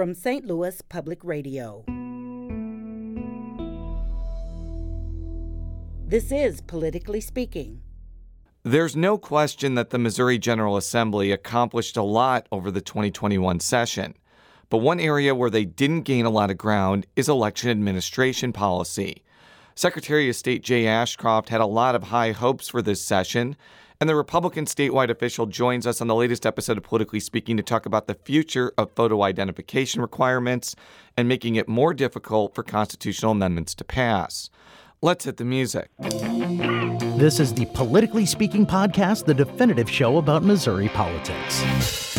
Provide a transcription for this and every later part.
from St. Louis Public Radio. This is Politically Speaking. There's no question that the Missouri General Assembly accomplished a lot over the 2021 session. But one area where they didn't gain a lot of ground is election administration policy. Secretary of State Jay Ashcroft had a lot of high hopes for this session, and the Republican statewide official joins us on the latest episode of Politically Speaking to talk about the future of photo identification requirements and making it more difficult for constitutional amendments to pass. Let's hit the music. This is the Politically Speaking podcast, the definitive show about Missouri politics.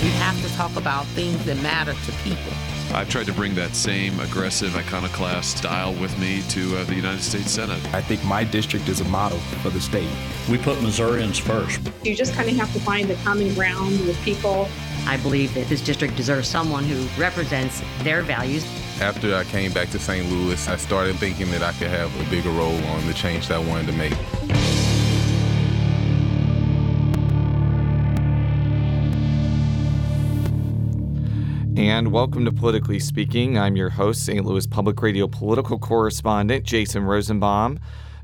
We have to talk about things that matter to people. I've tried to bring that same aggressive iconoclast style with me to uh, the United States Senate. I think my district is a model for the state. We put Missourians first. You just kind of have to find the common ground with people. I believe that this district deserves someone who represents their values. After I came back to St. Louis, I started thinking that I could have a bigger role on the change that I wanted to make. And welcome to Politically Speaking. I'm your host, St. Louis Public Radio political correspondent Jason Rosenbaum.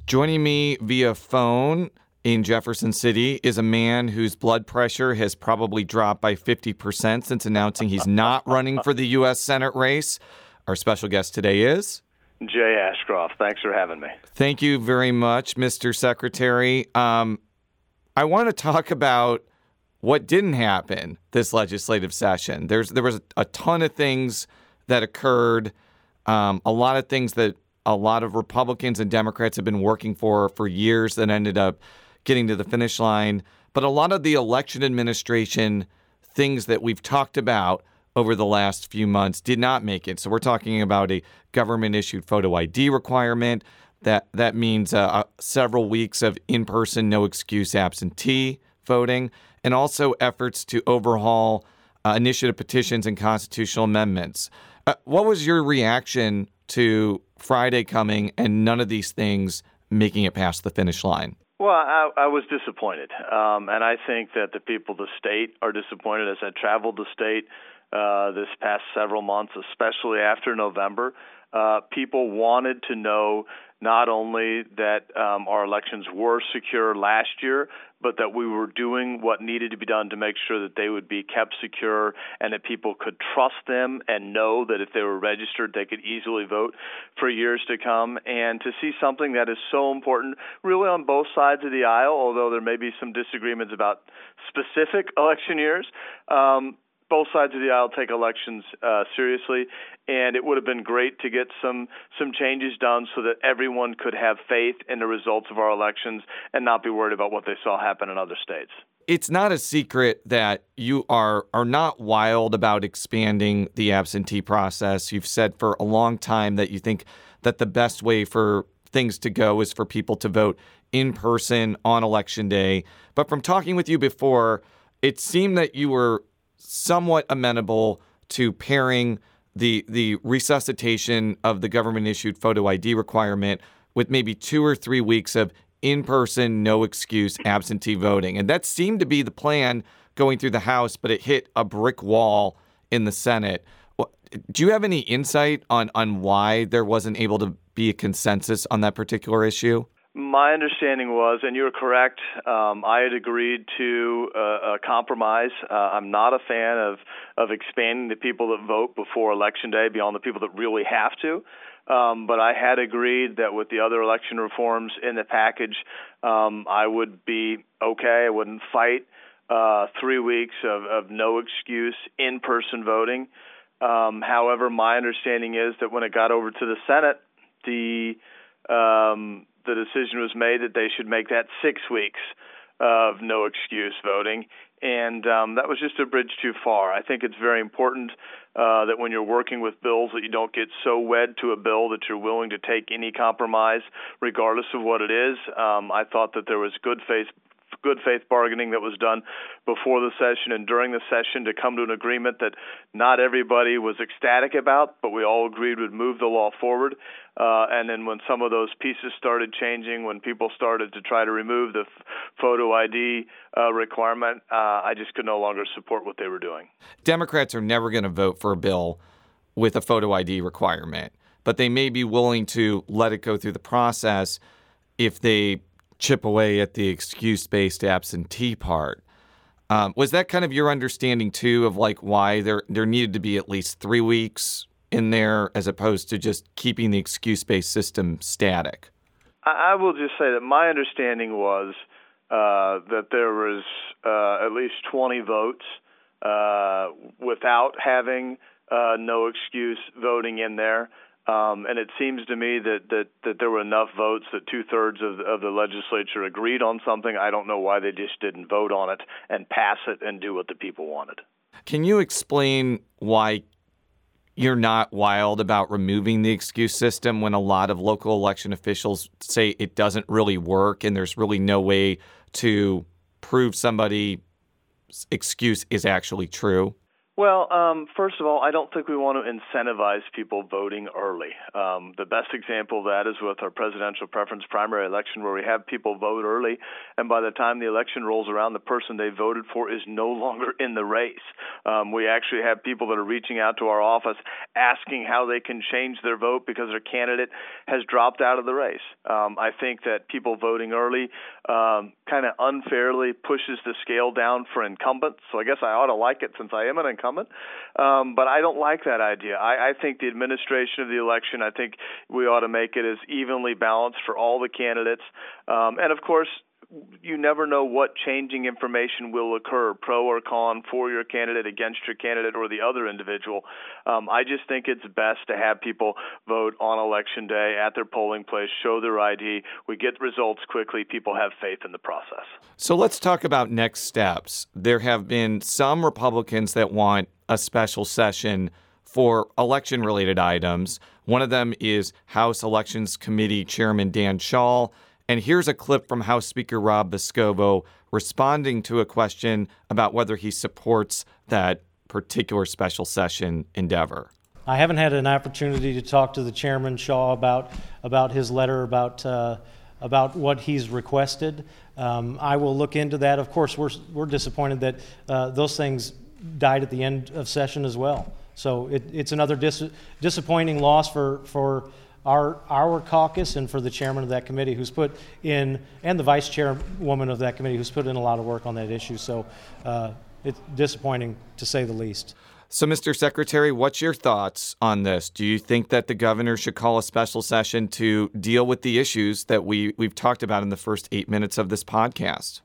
Joining me via phone in Jefferson City is a man whose blood pressure has probably dropped by 50% since announcing he's not running for the U.S. Senate race. Our special guest today is Jay Ashcroft. Thanks for having me. Thank you very much, Mr. Secretary. Um, I want to talk about what didn't happen this legislative session. There's there was a ton of things that occurred, um, a lot of things that a lot of Republicans and Democrats have been working for for years that ended up getting to the finish line. But a lot of the election administration things that we've talked about over the last few months did not make it. So we're talking about a government issued photo ID requirement. That that means uh, uh, several weeks of in-person, no excuse absentee voting and also efforts to overhaul uh, initiative petitions and constitutional amendments. Uh, what was your reaction to Friday coming and none of these things making it past the finish line? Well, I, I was disappointed, um, and I think that the people of the state are disappointed. As I traveled the state uh, this past several months, especially after November, uh, people wanted to know not only that um, our elections were secure last year, but that we were doing what needed to be done to make sure that they would be kept secure and that people could trust them and know that if they were registered, they could easily vote for years to come. And to see something that is so important, really on both sides of the aisle, although there may be some disagreements about specific election years. Um, both sides of the aisle take elections uh, seriously, and it would have been great to get some some changes done so that everyone could have faith in the results of our elections and not be worried about what they saw happen in other states. It's not a secret that you are are not wild about expanding the absentee process. You've said for a long time that you think that the best way for things to go is for people to vote in person on election day. But from talking with you before, it seemed that you were somewhat amenable to pairing the the resuscitation of the government issued photo ID requirement with maybe two or three weeks of in person, no excuse absentee voting. And that seemed to be the plan going through the House, but it hit a brick wall in the Senate. Do you have any insight on, on why there wasn't able to be a consensus on that particular issue? My understanding was, and you're correct, um, I had agreed to uh, a compromise. Uh, I'm not a fan of, of expanding the people that vote before Election Day beyond the people that really have to. Um, but I had agreed that with the other election reforms in the package, um, I would be okay. I wouldn't fight uh, three weeks of, of no excuse in person voting. Um, however, my understanding is that when it got over to the Senate, the um, the decision was made that they should make that six weeks of no excuse voting. And um, that was just a bridge too far. I think it's very important uh, that when you're working with bills, that you don't get so wed to a bill that you're willing to take any compromise, regardless of what it is. Um, I thought that there was good faith good faith bargaining that was done before the session and during the session to come to an agreement that not everybody was ecstatic about, but we all agreed would move the law forward. Uh, and then when some of those pieces started changing, when people started to try to remove the f- photo ID uh, requirement, uh, I just could no longer support what they were doing. Democrats are never going to vote for a bill with a photo ID requirement, but they may be willing to let it go through the process if they chip away at the excuse based absentee part. Um, was that kind of your understanding too of like why there there needed to be at least three weeks in there as opposed to just keeping the excuse based system static? I will just say that my understanding was uh, that there was uh, at least 20 votes uh, without having uh, no excuse voting in there. Um, and it seems to me that, that, that there were enough votes that two thirds of, of the legislature agreed on something. I don't know why they just didn't vote on it and pass it and do what the people wanted. Can you explain why you're not wild about removing the excuse system when a lot of local election officials say it doesn't really work and there's really no way to prove somebody's excuse is actually true? Well, um, first of all, I don't think we want to incentivize people voting early. Um, the best example of that is with our presidential preference primary election, where we have people vote early, and by the time the election rolls around, the person they voted for is no longer in the race. Um, we actually have people that are reaching out to our office asking how they can change their vote because their candidate has dropped out of the race. Um, I think that people voting early um, kind of unfairly pushes the scale down for incumbents. So I guess I ought to like it since I am an incumbent incumbent. Um, but I don't like that idea. I, I think the administration of the election, I think we ought to make it as evenly balanced for all the candidates. Um, and of course, you never know what changing information will occur, pro or con, for your candidate, against your candidate, or the other individual. Um, I just think it's best to have people vote on election day at their polling place, show their ID. We get results quickly. People have faith in the process. So let's talk about next steps. There have been some Republicans that want a special session for election related items. One of them is House Elections Committee Chairman Dan Shaul. And here's a clip from House Speaker Rob Vescovo responding to a question about whether he supports that particular special session endeavor. I haven't had an opportunity to talk to the chairman Shaul about about his letter about uh, about what he's requested. Um, I will look into that. Of course, we're we're disappointed that uh, those things died at the end of session as well. So it, it's another dis- disappointing loss for for our, our caucus and for the chairman of that committee who's put in, and the vice chairwoman of that committee who's put in a lot of work on that issue. So uh, it's disappointing to say the least. So, Mr. Secretary, what's your thoughts on this? Do you think that the governor should call a special session to deal with the issues that we, we've talked about in the first eight minutes of this podcast?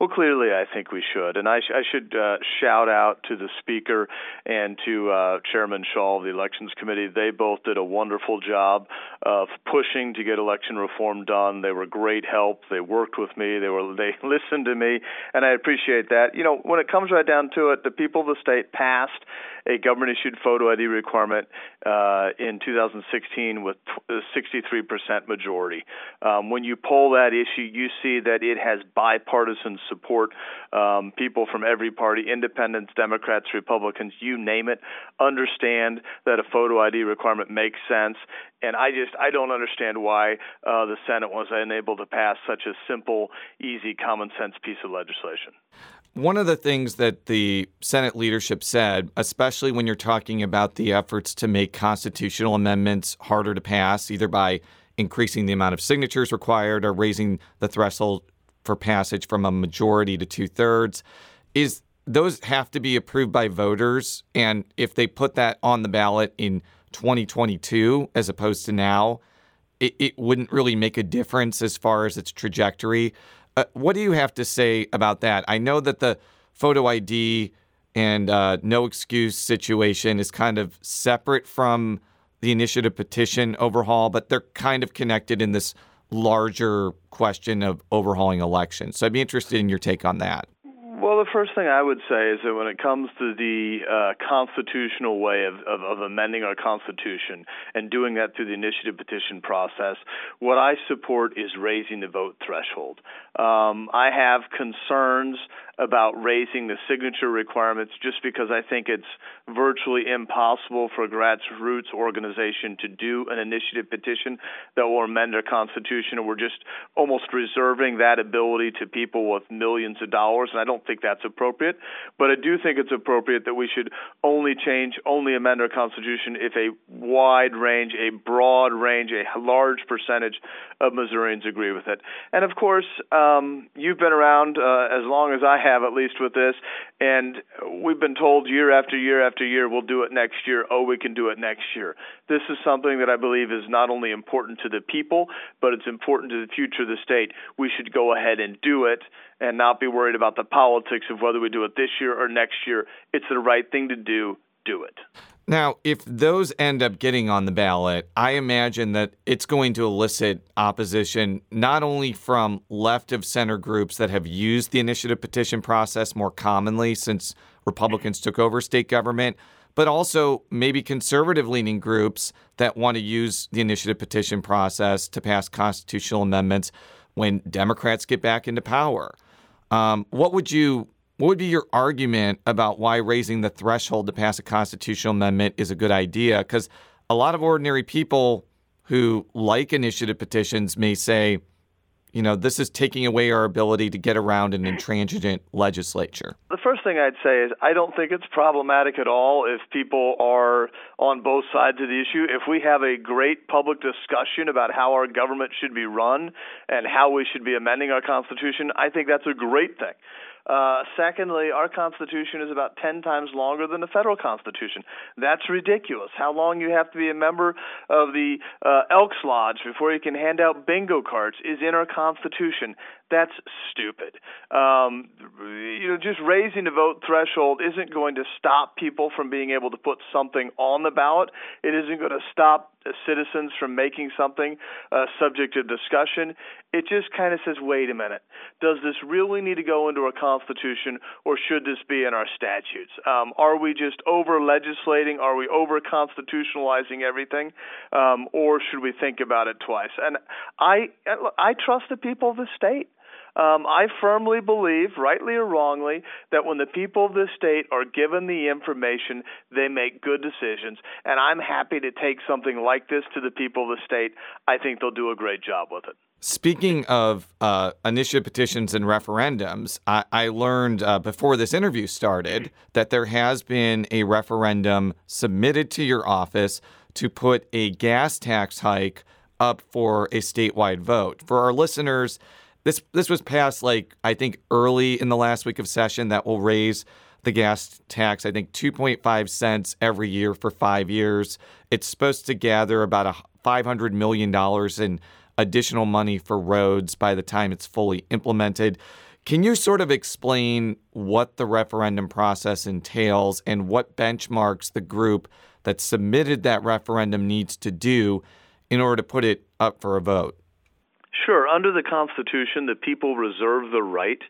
Well, clearly, I think we should, and I, sh- I should uh, shout out to the speaker and to uh, Chairman Shaul of the Elections Committee. They both did a wonderful job of pushing to get election reform done. They were great help. They worked with me. They were they listened to me, and I appreciate that. You know, when it comes right down to it, the people of the state passed a government issued photo ID requirement uh, in 2016 with 63% majority. Um, when you poll that issue, you see that it has bipartisan support. Um, people from every party, independents, Democrats, Republicans, you name it, understand that a photo ID requirement makes sense. And I just I don't understand why uh, the Senate was unable to pass such a simple, easy, common sense piece of legislation. One of the things that the Senate leadership said, especially when you're talking about the efforts to make constitutional amendments harder to pass, either by increasing the amount of signatures required or raising the threshold for passage from a majority to two thirds, is those have to be approved by voters. And if they put that on the ballot in 2022 as opposed to now, it, it wouldn't really make a difference as far as its trajectory. Uh, what do you have to say about that? I know that the photo ID and uh, no excuse situation is kind of separate from the initiative petition overhaul, but they're kind of connected in this larger question of overhauling elections. So I'd be interested in your take on that. Well, the first thing I would say is that when it comes to the uh, constitutional way of, of, of, amending our Constitution and doing that through the initiative petition process, what I support is raising the vote threshold. Um, I have concerns about raising the signature requirements just because I think it's virtually impossible for a grassroots organization to do an initiative petition that will amend our Constitution. And we're just almost reserving that ability to people with millions of dollars. And I don't think that's appropriate. But I do think it's appropriate that we should only change, only amend our Constitution if a wide range, a broad range, a large percentage of Missourians agree with it. And of course, um, you've been around uh, as long as I have, at least with this, and we've been told year after year after year, we'll do it next year. Oh, we can do it next year. This is something that I believe is not only important to the people, but it's important to the future of the state. We should go ahead and do it and not be worried about the politics of whether we do it this year or next year. It's the right thing to do. Do it. Now, if those end up getting on the ballot, I imagine that it's going to elicit opposition not only from left of center groups that have used the initiative petition process more commonly since Republicans took over state government, but also maybe conservative leaning groups that want to use the initiative petition process to pass constitutional amendments when Democrats get back into power. Um, what would you what would be your argument about why raising the threshold to pass a constitutional amendment is a good idea? Because a lot of ordinary people who like initiative petitions may say, you know, this is taking away our ability to get around an intransigent legislature. The first thing I'd say is I don't think it's problematic at all if people are on both sides of the issue. If we have a great public discussion about how our government should be run and how we should be amending our Constitution, I think that's a great thing. Uh, secondly, our Constitution is about 10 times longer than the federal Constitution. That's ridiculous. How long you have to be a member of the uh, Elks Lodge before you can hand out bingo cards is in our Constitution. That's stupid. Um, you know, just raising the vote threshold isn't going to stop people from being able to put something on the ballot. It isn't going to stop citizens from making something uh, subject to discussion. It just kind of says, wait a minute, does this really need to go into our constitution or should this be in our statutes? Um, are we just over legislating? Are we over constitutionalizing everything? Um, or should we think about it twice? And I, I trust the people of the state. Um, I firmly believe, rightly or wrongly, that when the people of this state are given the information, they make good decisions. And I'm happy to take something like this to the people of the state. I think they'll do a great job with it. Speaking of uh, initiative petitions and referendums, I, I learned uh, before this interview started that there has been a referendum submitted to your office to put a gas tax hike up for a statewide vote. For our listeners, this this was passed like I think early in the last week of session that will raise the gas tax I think 2.5 cents every year for 5 years. It's supposed to gather about a 500 million dollars in additional money for roads by the time it's fully implemented. Can you sort of explain what the referendum process entails and what benchmarks the group that submitted that referendum needs to do in order to put it up for a vote? Sure. Under the Constitution, the people reserve the right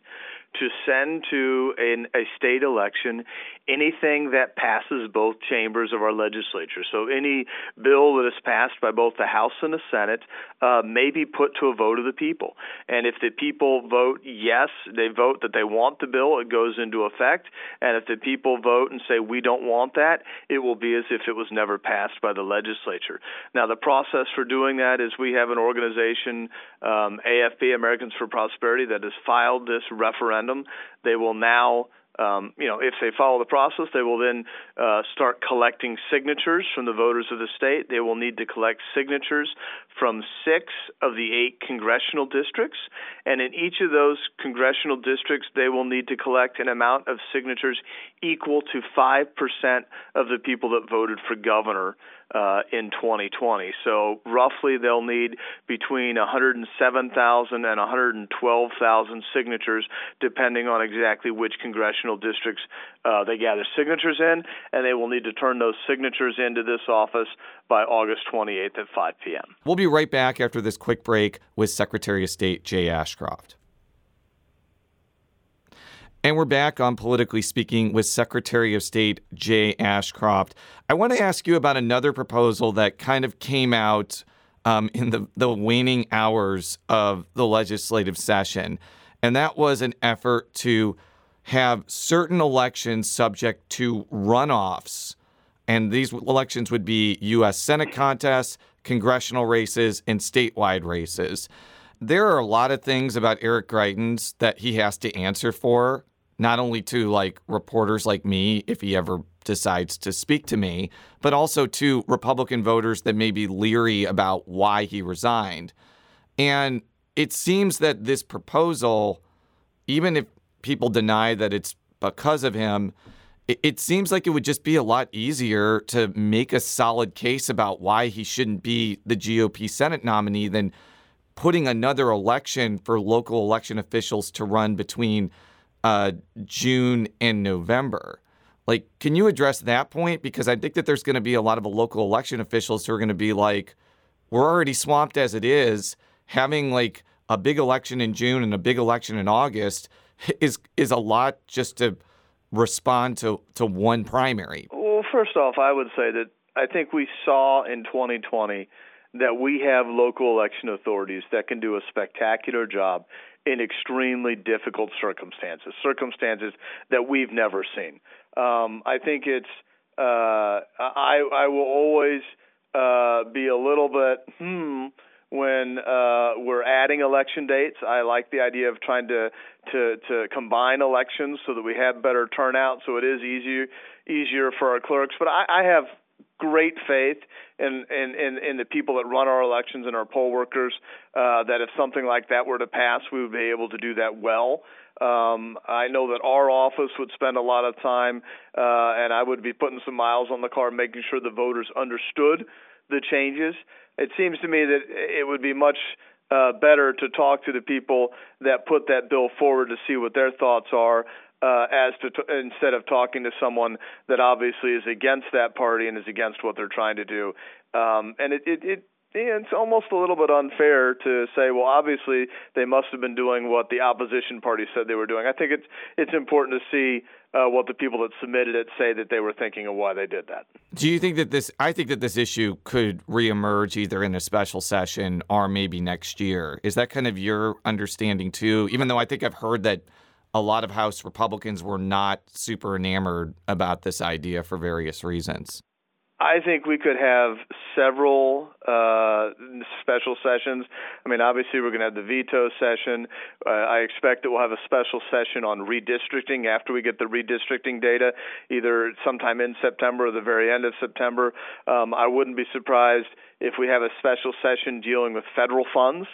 to send to an, a state election anything that passes both chambers of our legislature. So any bill that is passed by both the House and the Senate uh, may be put to a vote of the people. And if the people vote yes, they vote that they want the bill, it goes into effect. And if the people vote and say we don't want that, it will be as if it was never passed by the legislature. Now, the process for doing that is we have an organization, um, AFP, Americans for Prosperity, that has filed this referendum. They will now um, you know, if they follow the process, they will then uh, start collecting signatures from the voters of the state. They will need to collect signatures from six of the eight congressional districts, and in each of those congressional districts, they will need to collect an amount of signatures equal to five percent of the people that voted for governor uh, in 2020. So roughly they'll need between 107,000 and 112,000 signatures, depending on exactly which congressional districts uh, they gather signatures in, and they will need to turn those signatures into this office by August 28th at 5 p.m. We'll be right back after this quick break with Secretary of State Jay Ashcroft. And we're back on Politically Speaking with Secretary of State Jay Ashcroft. I want to ask you about another proposal that kind of came out um, in the, the waning hours of the legislative session. And that was an effort to have certain elections subject to runoffs. And these elections would be U.S. Senate contests, congressional races, and statewide races. There are a lot of things about Eric Greitens that he has to answer for, not only to like reporters like me, if he ever decides to speak to me, but also to Republican voters that may be leery about why he resigned. And it seems that this proposal, even if people deny that it's because of him, it, it, seems like it would just be a lot easier to make a solid case about why he shouldn't be the GOP Senate nominee than putting another election for local election officials to run between uh, June and November. Like, can you address that point? Because I think that there's going to be a lot of local election officials who are going to be like, we're already swamped as it is. Having like a big election in June and a big election in August is is a lot just to respond to, to one primary. Well, first off, I would say that I think we saw in 2020 that we have local election authorities that can do a spectacular job in extremely difficult circumstances, circumstances that we've never seen. Um, I think it's uh, I I will always uh, be a little bit hmm when uh, we're adding election dates. I like the idea of trying to, to to combine elections so that we have better turnout, so it is easier easier for our clerks. But I, I have great faith in, in, in, in the people that run our elections and our poll workers uh, that if something like that were to pass, we would be able to do that well. Um, I know that our office would spend a lot of time, uh, and I would be putting some miles on the car, making sure the voters understood the changes. It seems to me that it would be much uh, better to talk to the people that put that bill forward to see what their thoughts are uh, as to t- instead of talking to someone that obviously is against that party and is against what they're trying to do. Um, and it, it, it it's almost a little bit unfair to say, well, obviously they must have been doing what the opposition party said they were doing. I think it's it's important to see uh, what the people that submitted it say that they were thinking of why they did that. Do you think that this? I think that this issue could reemerge either in a special session or maybe next year. Is that kind of your understanding too? Even though I think I've heard that a lot of House Republicans were not super enamored about this idea for various reasons. I think we could have several uh, special sessions. I mean, obviously, we're going to have the veto session. Uh, I expect that we'll have a special session on redistricting after we get the redistricting data, either sometime in September or the very end of September. Um, I wouldn't be surprised if we have a special session dealing with federal funds.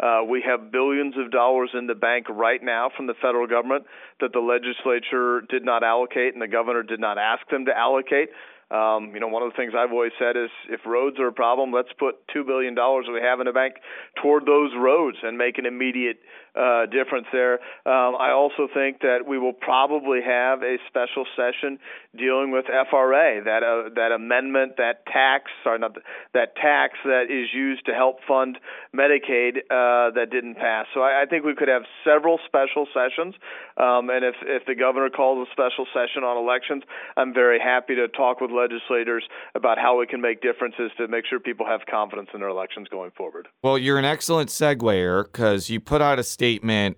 Uh, we have billions of dollars in the bank right now from the federal government that the legislature did not allocate and the governor did not ask them to allocate. Um, you know, one of the things I've always said is if roads are a problem, let's put $2 billion we have in the bank toward those roads and make an immediate uh, difference there. Um, I also think that we will probably have a special session dealing with FRA, that uh, that amendment, that tax, sorry, not the, that tax that is used to help fund Medicaid uh, that didn't pass. So I, I think we could have several special sessions, um, and if if the governor calls a special session on elections, I'm very happy to talk with legislators about how we can make differences to make sure people have confidence in their elections going forward. Well, you're an excellent seguer because you put out a statement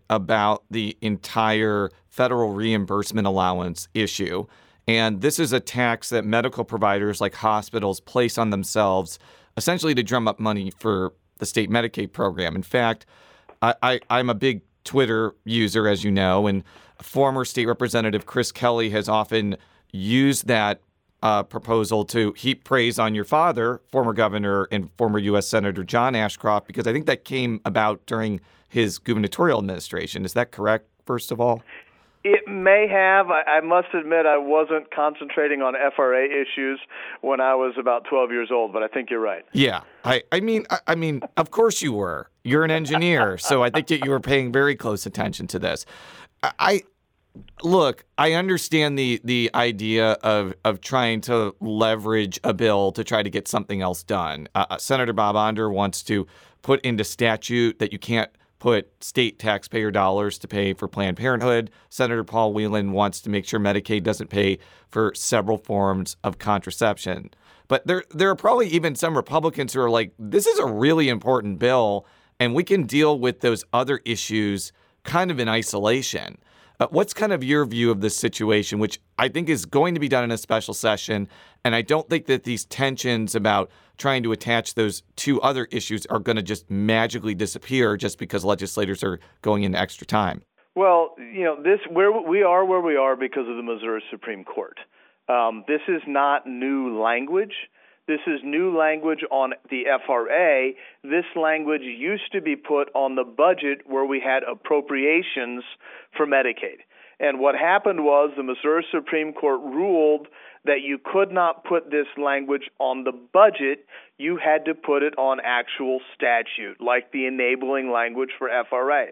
about the entire federal reimbursement allowance issue. And this is a tax that medical providers like hospitals place on themselves essentially to drum up money for the state Medicaid program. In fact, I, am a big Twitter user, as you know, and former state representative Chris Kelly has often used that uh, proposal to heap praise on your father, former governor and former U.S. Senator John Ashcroft, because I think that came about during his gubernatorial administration. Is that correct, first of all? It may have. I, I must admit, I wasn't concentrating on FRA issues when I was about 12 years old, but I think you're right. Yeah, I, I mean, I, I mean, of course you were. You're an engineer, so I think that you were paying very close attention to this. I, look, I understand the the idea of of trying to leverage a bill to try to get something else done. Uh, uh Senator Bob Onder wants to put into statute that you can't put state taxpayer dollars to pay for Planned Parenthood. Senator Paul Wieland wants to make sure Medicaid doesn't pay for several forms of contraception. But there there are probably even some Republicans who are like, this is a really important bill, and we can deal with those other issues kind of in isolation. Uh, what's kind of your view of this situation, which I think is going to be done in a special session? And I don't think that these tensions about trying to attach those two other issues are going to just magically disappear just because legislators are going into extra time. Well, you know, this where we are where we are because of the Missouri Supreme Court. Um, this is not new language. This is new language on the FRA. This language used to be put on the budget where we had appropriations for Medicaid. And what happened was the Missouri Supreme Court ruled that you could not put this language on the budget. You had to put it on actual statute, like the enabling language for FRA.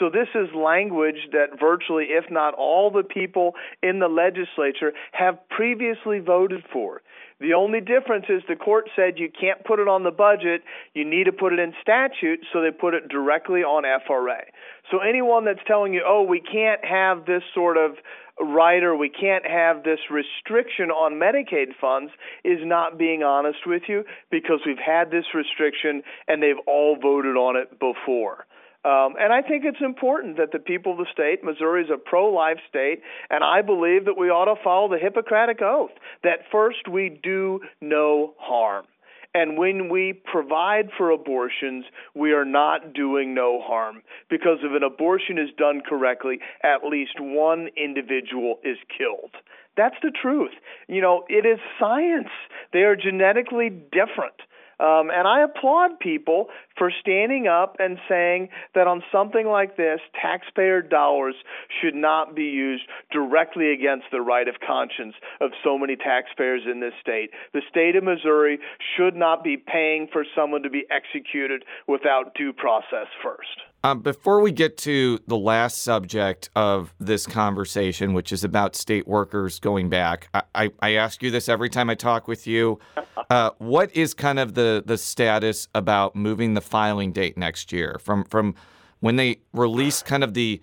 So this is language that virtually, if not all the people in the legislature have previously voted for. The only difference is the court said you can't put it on the budget, you need to put it in statute, so they put it directly on FRA. So anyone that's telling you, oh, we can't have this sort of or we can't have this restriction on Medicaid funds is not being honest with you because we've had this restriction and they've all voted on it before. Um, and I think it's important that the people of the state, Missouri is a pro life state, and I believe that we ought to follow the Hippocratic Oath that first we do no harm. And when we provide for abortions, we are not doing no harm because if an abortion is done correctly, at least one individual is killed. That's the truth. You know, it is science. They are genetically different. Um, and I applaud people for standing up and saying that on something like this, taxpayer dollars should not be used directly against the right of conscience of so many taxpayers in this state. The state of Missouri should not be paying for someone to be executed without due process first. Um, before we get to the last subject of this conversation, which is about state workers going back, I, I, I ask you this every time I talk with you. Uh, what is kind of the, the status about moving the filing date next year from from when they release kind of the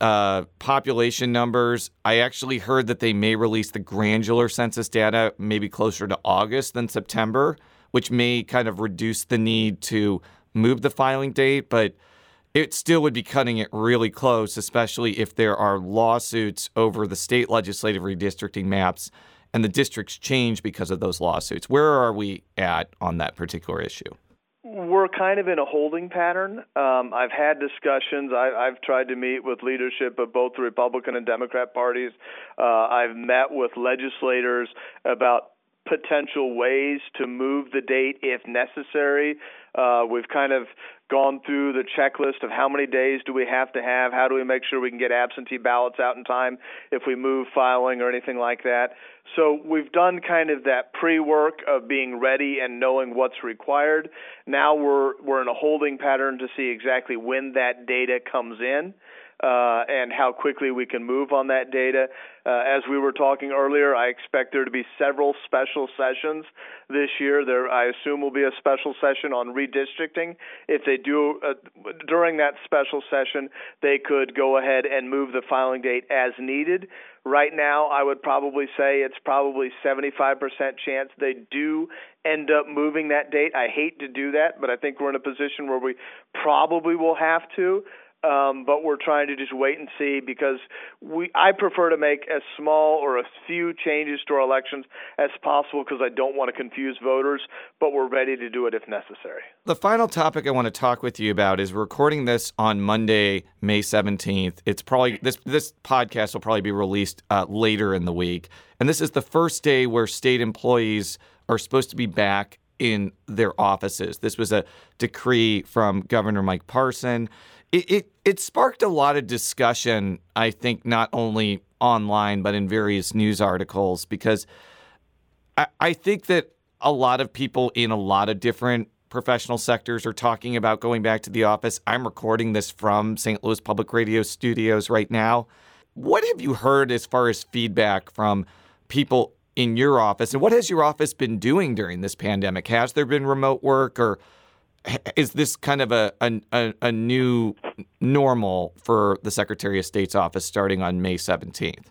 uh, population numbers? I actually heard that they may release the granular census data maybe closer to August than September, which may kind of reduce the need to move the filing date, but it still would be cutting it really close, especially if there are lawsuits over the state legislative redistricting maps and the districts change because of those lawsuits. Where are we at on that particular issue? We're kind of in a holding pattern. Um, I've had discussions. I, have tried to meet with leadership of both the Republican and Democrat parties. Uh, I've met with legislators about potential ways to move the date if necessary. Uh, we've kind of gone through the checklist of how many days do we have to have, how do we make sure we can get absentee ballots out in time if we move filing or anything like that. So we've done kind of that pre-work of being ready and knowing what's required. Now we're we're in a holding pattern to see exactly when that data comes in uh, and how quickly we can move on that data. Uh, as we were talking earlier, I expect there to be several special sessions this year. There, I assume, will be a special session on redistricting. If they do uh, during that special session, they could go ahead and move the filing date as needed. Right now, I would probably say it's probably 75% chance they do end up moving that date. I hate to do that, but I think we're in a position where we probably will have to um, but we're trying to just wait and see because we I prefer to make as small or a few changes to our elections as possible because I don't want to confuse voters, but we're ready to do it if necessary. The final topic I want to talk with you about is recording this on Monday, May 17th. It's probably this this podcast will probably be released uh, later in the week, and this is the first day where state employees are supposed to be back in their offices. This was a decree from Governor Mike Parson it, it, it sparked a lot of discussion, I think, not only online, but in various news articles, because I, I think that a lot of people in a lot of different professional sectors are talking about going back to the office. I'm recording this from St. Louis Public Radio studios right now. What have you heard as far as feedback from people in your office? And what has your office been doing during this pandemic? Has there been remote work or is this kind of a, a, a new normal for the Secretary of State's office starting on May 17th?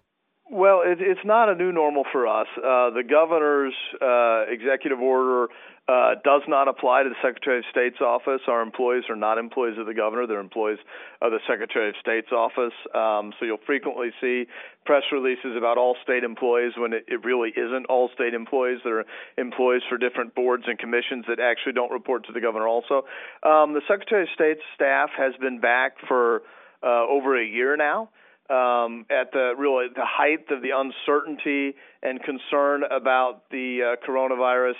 Well, it, it's not a new normal for us. Uh, the governor's uh, executive order uh, does not apply to the Secretary of State's office. Our employees are not employees of the governor; they're employees of the Secretary of State's office. Um, so you'll frequently see press releases about all state employees when it, it really isn't all state employees. There are employees for different boards and commissions that actually don't report to the governor. Also, um, the Secretary of State's staff has been back for uh, over a year now. Um, at the really the height of the uncertainty and concern about the uh, coronavirus,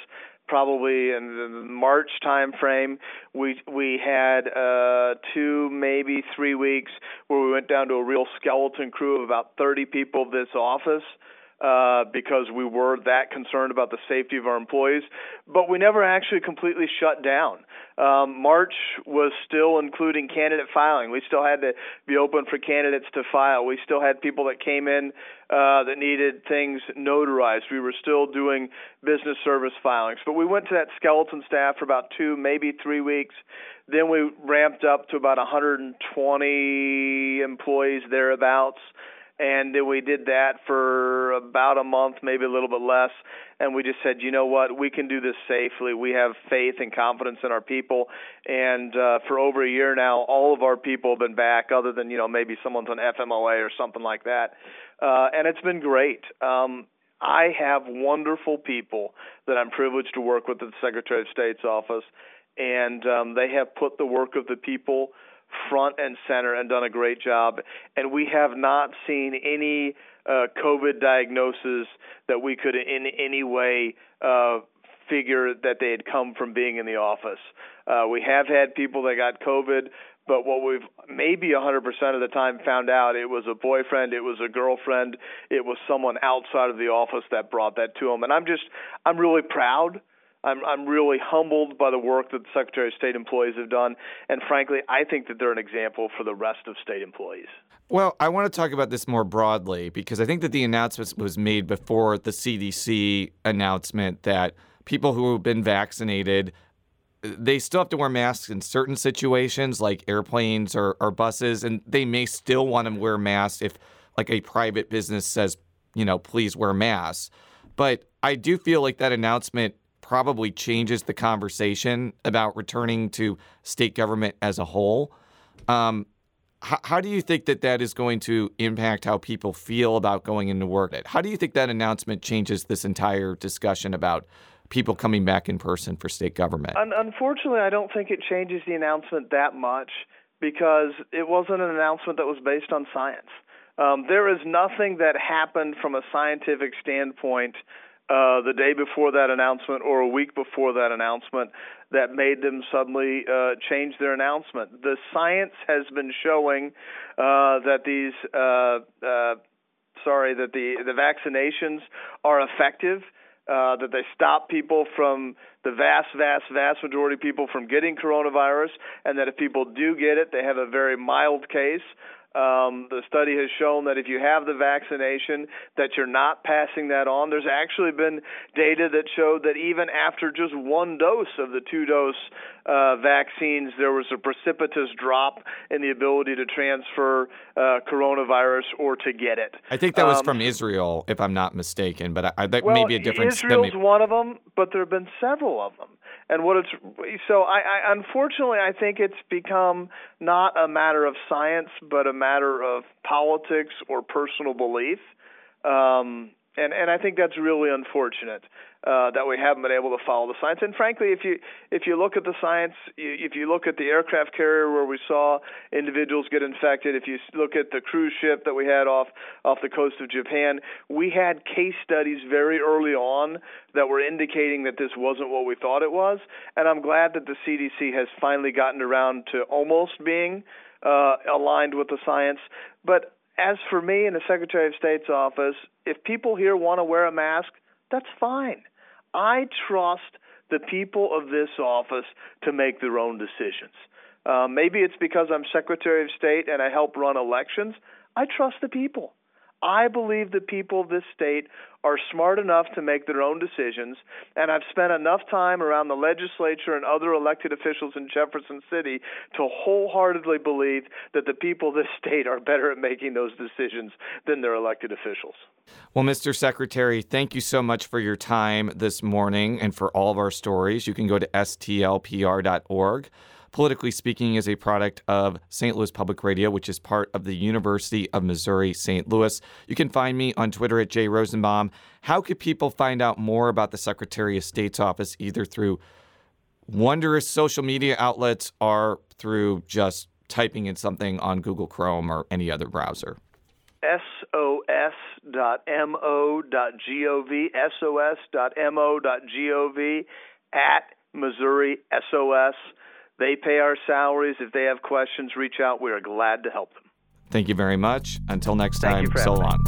probably in the March time frame. We we had uh, two, maybe three weeks where we went down to a real skeleton crew of about 30 people. of This office. Uh, because we were that concerned about the safety of our employees, but we never actually completely shut down. Um, March was still including candidate filing. We still had to be open for candidates to file. We still had people that came in uh, that needed things notarized. We were still doing business service filings. But we went to that skeleton staff for about two, maybe three weeks. Then we ramped up to about 120 employees thereabouts and we did that for about a month, maybe a little bit less. And we just said, you know what, we can do this safely. We have faith and confidence in our people. And uh, for over a year now, all of our people have been back, other than you know maybe someone's on FMLA or something like that. Uh, and it's been great. Um, I have wonderful people that I'm privileged to work with at the Secretary of State's office, and um, they have put the work of the people front and center and done a great job. And we have not seen any uh, COVID diagnosis that we could in any way uh, figure that they had come from being in the office. Uh, we have had people that got COVID, but what we've maybe 100% of the time found out it was a boyfriend, it was a girlfriend, it was someone outside of the office that brought that to them. And I'm just, I'm really proud I'm I'm really humbled by the work that the Secretary of State employees have done, and frankly, I think that they're an example for the rest of state employees. Well, I want to talk about this more broadly because I think that the announcement was made before the CDC announcement that people who have been vaccinated they still have to wear masks in certain situations like airplanes or, or buses and they may still want to wear masks if like a private business says you know please wear masks but i do feel like that announcement probably changes the conversation about returning to state government as a whole. Um, how, do you think that that is going to impact how people feel about going into work? How do you think that announcement changes this entire discussion about people coming back in person for state government? Unfortunately, I don't think it changes the announcement that much because it wasn't an announcement that was based on science. Um, there is nothing that happened from a scientific standpoint uh, the day before that announcement or a week before that announcement that made them suddenly uh, change their announcement. The science has been showing uh, that these, uh, uh, sorry, that the the vaccinations are effective. Uh, that they stop people from the vast, vast, vast majority of people from getting coronavirus, and that if people do get it, they have a very mild case. Um, the study has shown that if you have the vaccination, that you're not passing that on. There's actually been data that showed that even after just one dose of the two-dose uh, vaccines, there was a precipitous drop in the ability to transfer uh, coronavirus or to get it. I think that was um, from Israel, if I'm not mistaken, but I, I, that well, may be a different. Israel's one of them, but there have been several of them. And what it's so I, I unfortunately I think it's become not a matter of science, but a matter of politics or personal belief. Um, and and I think that's really unfortunate uh, that we haven't been able to follow the science. And frankly, if you if you look at the science, if you look at the aircraft carrier where we saw individuals get infected, if you look at the cruise ship that we had off off the coast of Japan, we had case studies very early on that were indicating that this wasn't what we thought it was. And I'm glad that the CDC has finally gotten around to almost being uh, aligned with the science. But as for me in the Secretary of State's office, if people here want to wear a mask, that's fine. I trust the people of this office to make their own decisions. Uh, maybe it's because I'm Secretary of State and I help run elections. I trust the people. I believe the people of this state are smart enough to make their own decisions, and I've spent enough time around the legislature and other elected officials in Jefferson City to wholeheartedly believe that the people of this state are better at making those decisions than their elected officials. Well, Mr. Secretary, thank you so much for your time this morning and for all of our stories. You can go to stlpr.org. Politically Speaking is a product of St. Louis Public Radio, which is part of the University of Missouri St. Louis. You can find me on Twitter at Jay Rosenbaum. How could people find out more about the Secretary of State's office, either through wondrous social media outlets or through just typing in something on Google Chrome or any other browser? sos.mo.gov, sos.mo.gov, at Missouri SOS. They pay our salaries. If they have questions, reach out. We are glad to help them. Thank you very much. Until next time, so long.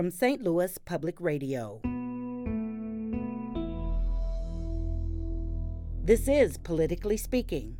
From St. Louis Public Radio. This is Politically Speaking.